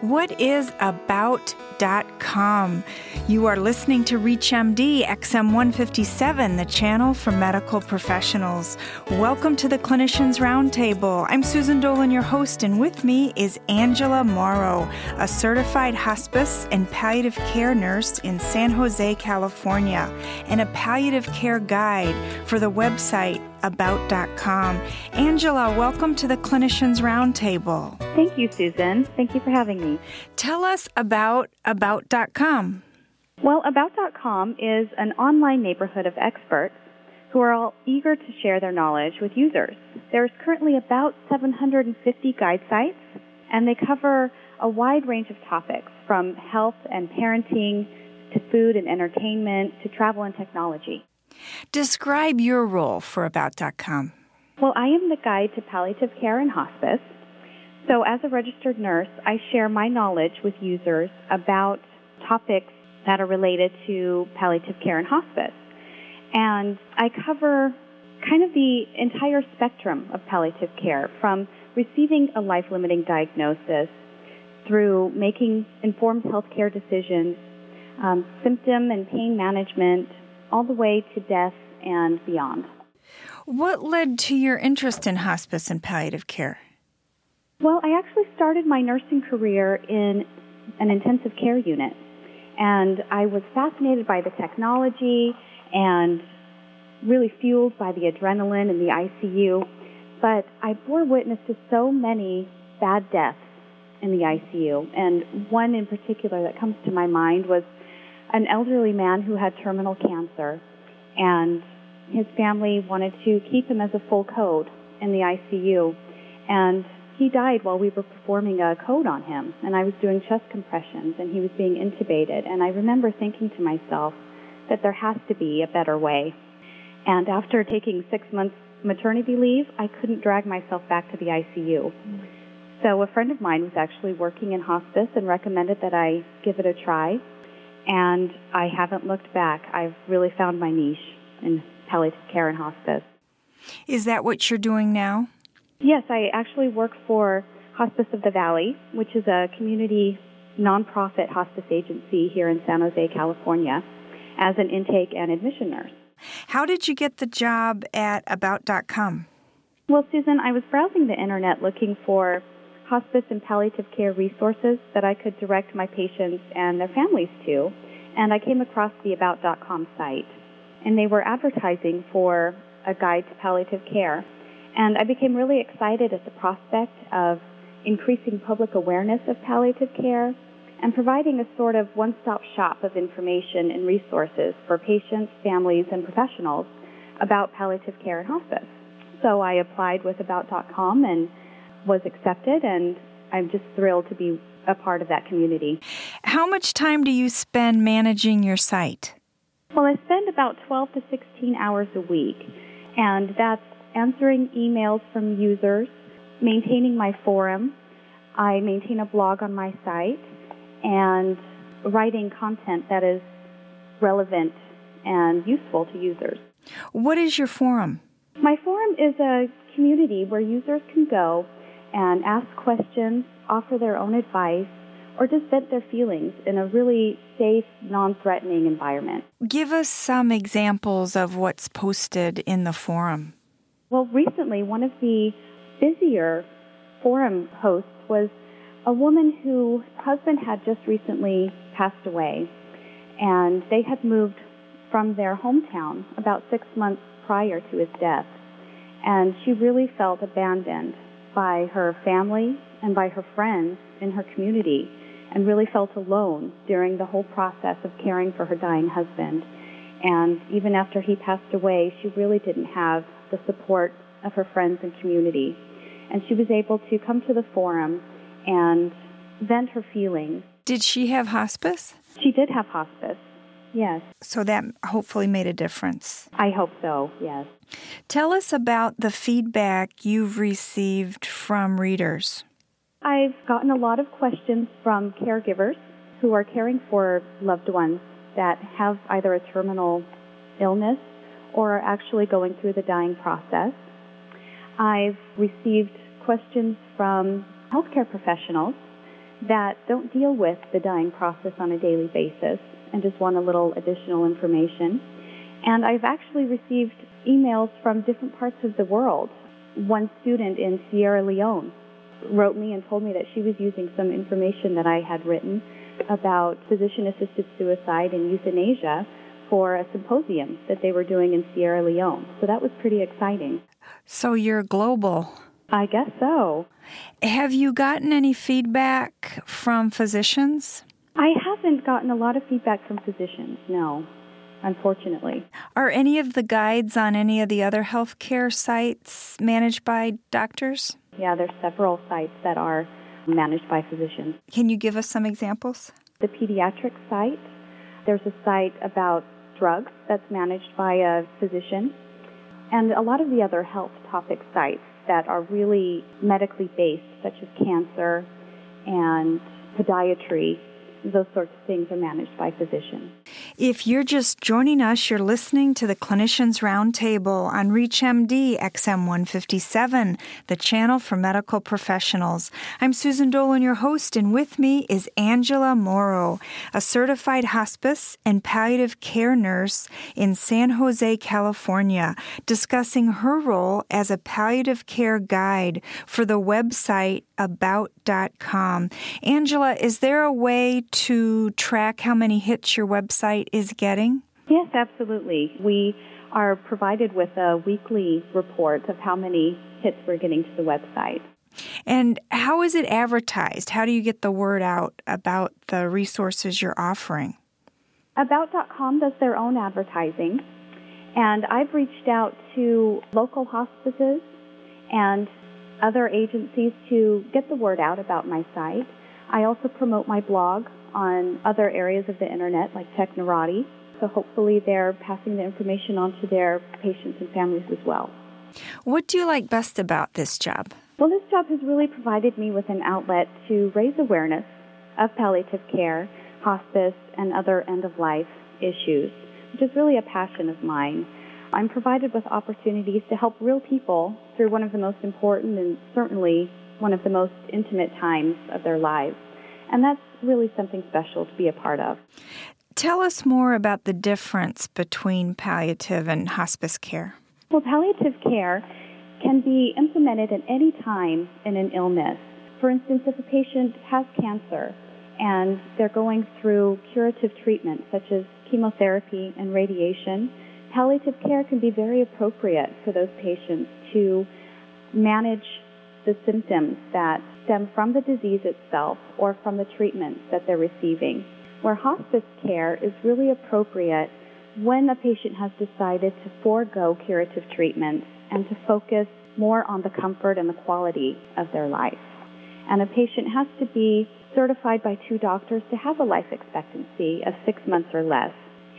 What is About.com? You are listening to ReachMD XM 157, the channel for medical professionals. Welcome to the Clinicians Roundtable. I'm Susan Dolan, your host, and with me is Angela Morrow, a certified hospice and palliative care nurse in San Jose, California, and a palliative care guide for the website about.com. Angela, welcome to the Clinicians Roundtable. Thank you, Susan. Thank you for having me. Tell us about about.com. Well, about.com is an online neighborhood of experts who are all eager to share their knowledge with users. There's currently about 750 guide sites, and they cover a wide range of topics from health and parenting to food and entertainment to travel and technology. Describe your role for About.com. Well, I am the guide to palliative care and hospice. So, as a registered nurse, I share my knowledge with users about topics that are related to palliative care and hospice. And I cover kind of the entire spectrum of palliative care from receiving a life limiting diagnosis through making informed healthcare decisions, um, symptom and pain management, all the way to death and beyond. What led to your interest in hospice and palliative care? Well, I actually started my nursing career in an intensive care unit, and I was fascinated by the technology and really fueled by the adrenaline in the ICU. But I bore witness to so many bad deaths in the ICU, and one in particular that comes to my mind was an elderly man who had terminal cancer, and his family wanted to keep him as a full code in the ICU. And he died while we were performing a code on him, and I was doing chest compressions, and he was being intubated. And I remember thinking to myself that there has to be a better way. And after taking six months maternity leave, I couldn't drag myself back to the ICU. So a friend of mine was actually working in hospice and recommended that I give it a try and I haven't looked back. I've really found my niche in palliative care and hospice. Is that what you're doing now? Yes, I actually work for Hospice of the Valley, which is a community nonprofit hospice agency here in San Jose, California, as an intake and admission nurse. How did you get the job at About.com? Well, Susan, I was browsing the internet looking for hospice and palliative care resources that I could direct my patients and their families to, and I came across the About.com site. And they were advertising for a guide to palliative care. And I became really excited at the prospect of increasing public awareness of palliative care and providing a sort of one stop shop of information and resources for patients, families, and professionals about palliative care and hospice. So I applied with About.com and was accepted, and I'm just thrilled to be a part of that community. How much time do you spend managing your site? Well, I spend about 12 to 16 hours a week, and that's answering emails from users, maintaining my forum. I maintain a blog on my site, and writing content that is relevant and useful to users. What is your forum? My forum is a community where users can go and ask questions, offer their own advice, or just vent their feelings in a really safe, non threatening environment. Give us some examples of what's posted in the forum. Well, recently, one of the busier forum hosts was a woman whose husband had just recently passed away, and they had moved from their hometown about six months prior to his death. And she really felt abandoned by her family and by her friends in her community and really felt alone during the whole process of caring for her dying husband. And even after he passed away, she really didn't have the support of her friends and community. And she was able to come to the forum and vent her feelings. Did she have hospice? She did have hospice. Yes. So that hopefully made a difference. I hope so, yes. Tell us about the feedback you've received from readers. I've gotten a lot of questions from caregivers who are caring for loved ones that have either a terminal illness or are actually going through the dying process. I've received questions from healthcare professionals that don't deal with the dying process on a daily basis and just want a little additional information. And I've actually received emails from different parts of the world. One student in Sierra Leone wrote me and told me that she was using some information that I had written about physician assisted suicide and euthanasia for a symposium that they were doing in Sierra Leone. So that was pretty exciting. So you're global. I guess so. Have you gotten any feedback from physicians? I haven't gotten a lot of feedback from physicians, no, unfortunately. Are any of the guides on any of the other healthcare sites managed by doctors? Yeah, there's several sites that are managed by physicians. Can you give us some examples? The pediatric site, there's a site about drugs that's managed by a physician, and a lot of the other health topic sites that are really medically based, such as cancer and podiatry, those sorts things are managed by physicians. If you're just joining us, you're listening to the Clinicians Roundtable on ReachMD XM 157, the channel for medical professionals. I'm Susan Dolan, your host, and with me is Angela Morrow, a certified hospice and palliative care nurse in San Jose, California, discussing her role as a palliative care guide for the website about.com. Angela, is there a way to track how many hits your website is getting? Yes, absolutely. We are provided with a weekly report of how many hits we're getting to the website. And how is it advertised? How do you get the word out about the resources you're offering? About.com does their own advertising, and I've reached out to local hospices and other agencies to get the word out about my site. I also promote my blog on other areas of the internet like Technorati. So hopefully they're passing the information on to their patients and families as well. What do you like best about this job? Well, this job has really provided me with an outlet to raise awareness of palliative care, hospice, and other end of life issues, which is really a passion of mine. I'm provided with opportunities to help real people through one of the most important and certainly one of the most intimate times of their lives. And that's really something special to be a part of. Tell us more about the difference between palliative and hospice care. Well, palliative care can be implemented at any time in an illness. For instance, if a patient has cancer and they're going through curative treatment such as chemotherapy and radiation, palliative care can be very appropriate for those patients to manage the symptoms that stem from the disease itself or from the treatments that they're receiving. Where hospice care is really appropriate when a patient has decided to forego curative treatments and to focus more on the comfort and the quality of their life. And a patient has to be certified by two doctors to have a life expectancy of six months or less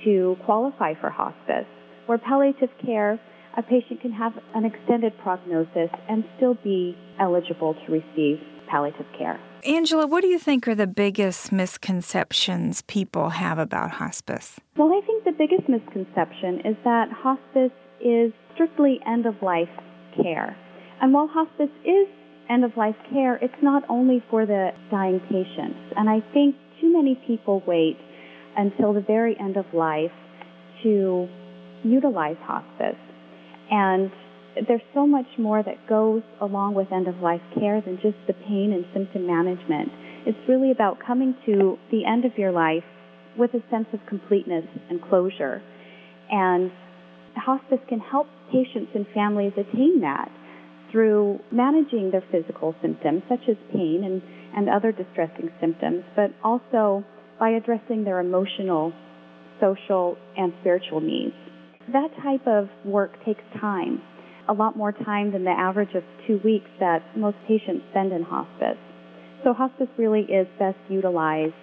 to qualify for hospice. Where palliative care a patient can have an extended prognosis and still be eligible to receive palliative care. Angela, what do you think are the biggest misconceptions people have about hospice? Well, I think the biggest misconception is that hospice is strictly end of life care. And while hospice is end of life care, it's not only for the dying patients. And I think too many people wait until the very end of life to utilize hospice. And there's so much more that goes along with end of life care than just the pain and symptom management. It's really about coming to the end of your life with a sense of completeness and closure. And hospice can help patients and families attain that through managing their physical symptoms, such as pain and, and other distressing symptoms, but also by addressing their emotional, social, and spiritual needs. That type of work takes time, a lot more time than the average of two weeks that most patients spend in hospice. So hospice really is best utilized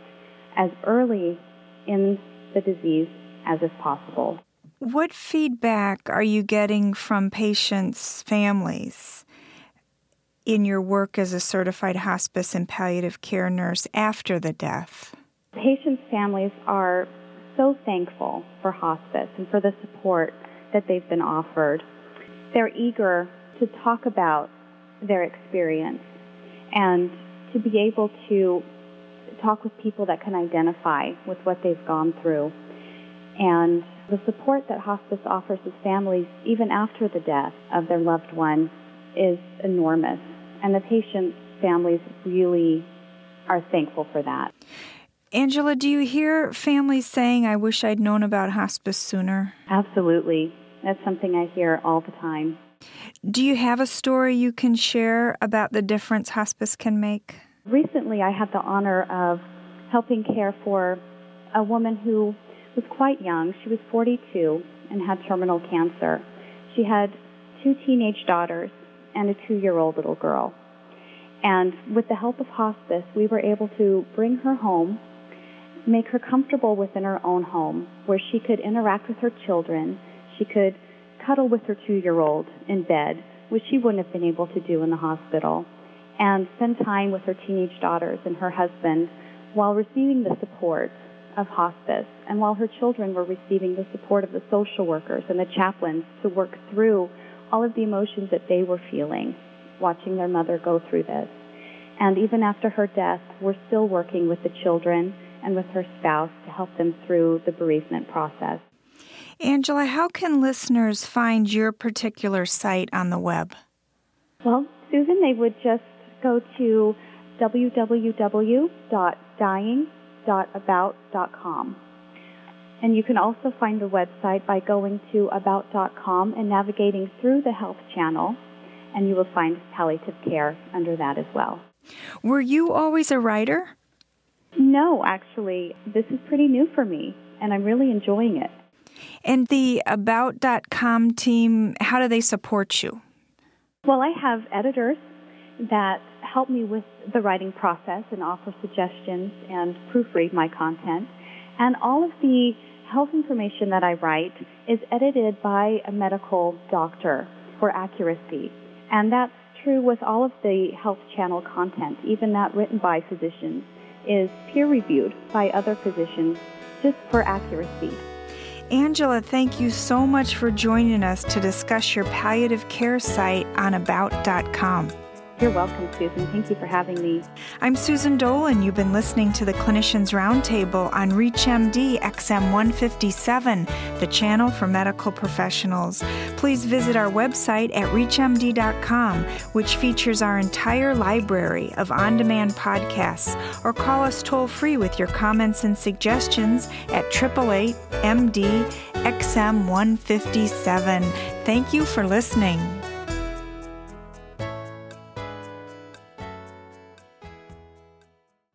as early in the disease as is possible. What feedback are you getting from patients' families in your work as a certified hospice and palliative care nurse after the death? Patients' families are so thankful for hospice and for the support that they've been offered. They're eager to talk about their experience and to be able to to talk with people that can identify with what they've gone through. And the support that hospice offers its families, even after the death of their loved one, is enormous. And the patients' families really are thankful for that. Angela, do you hear families saying, I wish I'd known about hospice sooner? Absolutely. That's something I hear all the time. Do you have a story you can share about the difference hospice can make? Recently, I had the honor of helping care for a woman who was quite young. She was 42 and had terminal cancer. She had two teenage daughters and a two year old little girl. And with the help of hospice, we were able to bring her home, make her comfortable within her own home, where she could interact with her children. She could cuddle with her two year old in bed, which she wouldn't have been able to do in the hospital, and spend time with her teenage daughters and her husband while receiving the support of hospice and while her children were receiving the support of the social workers and the chaplains to work through all of the emotions that they were feeling watching their mother go through this. And even after her death, we're still working with the children and with her spouse to help them through the bereavement process. Angela, how can listeners find your particular site on the web? Well, Susan, they would just go to www.dying.about.com. And you can also find the website by going to about.com and navigating through the Health Channel, and you will find palliative care under that as well. Were you always a writer? No, actually. This is pretty new for me, and I'm really enjoying it. And the About.com team, how do they support you? Well, I have editors that help me with the writing process and offer suggestions and proofread my content. And all of the health information that I write is edited by a medical doctor for accuracy. And that's true with all of the Health Channel content, even that written by physicians is peer reviewed by other physicians just for accuracy. Angela, thank you so much for joining us to discuss your palliative care site on About.com. You're welcome, Susan. Thank you for having me. I'm Susan Dolan. You've been listening to the Clinicians Roundtable on ReachMD XM 157, the channel for medical professionals. Please visit our website at ReachMD.com, which features our entire library of on demand podcasts, or call us toll free with your comments and suggestions at 888 MD XM 157. Thank you for listening.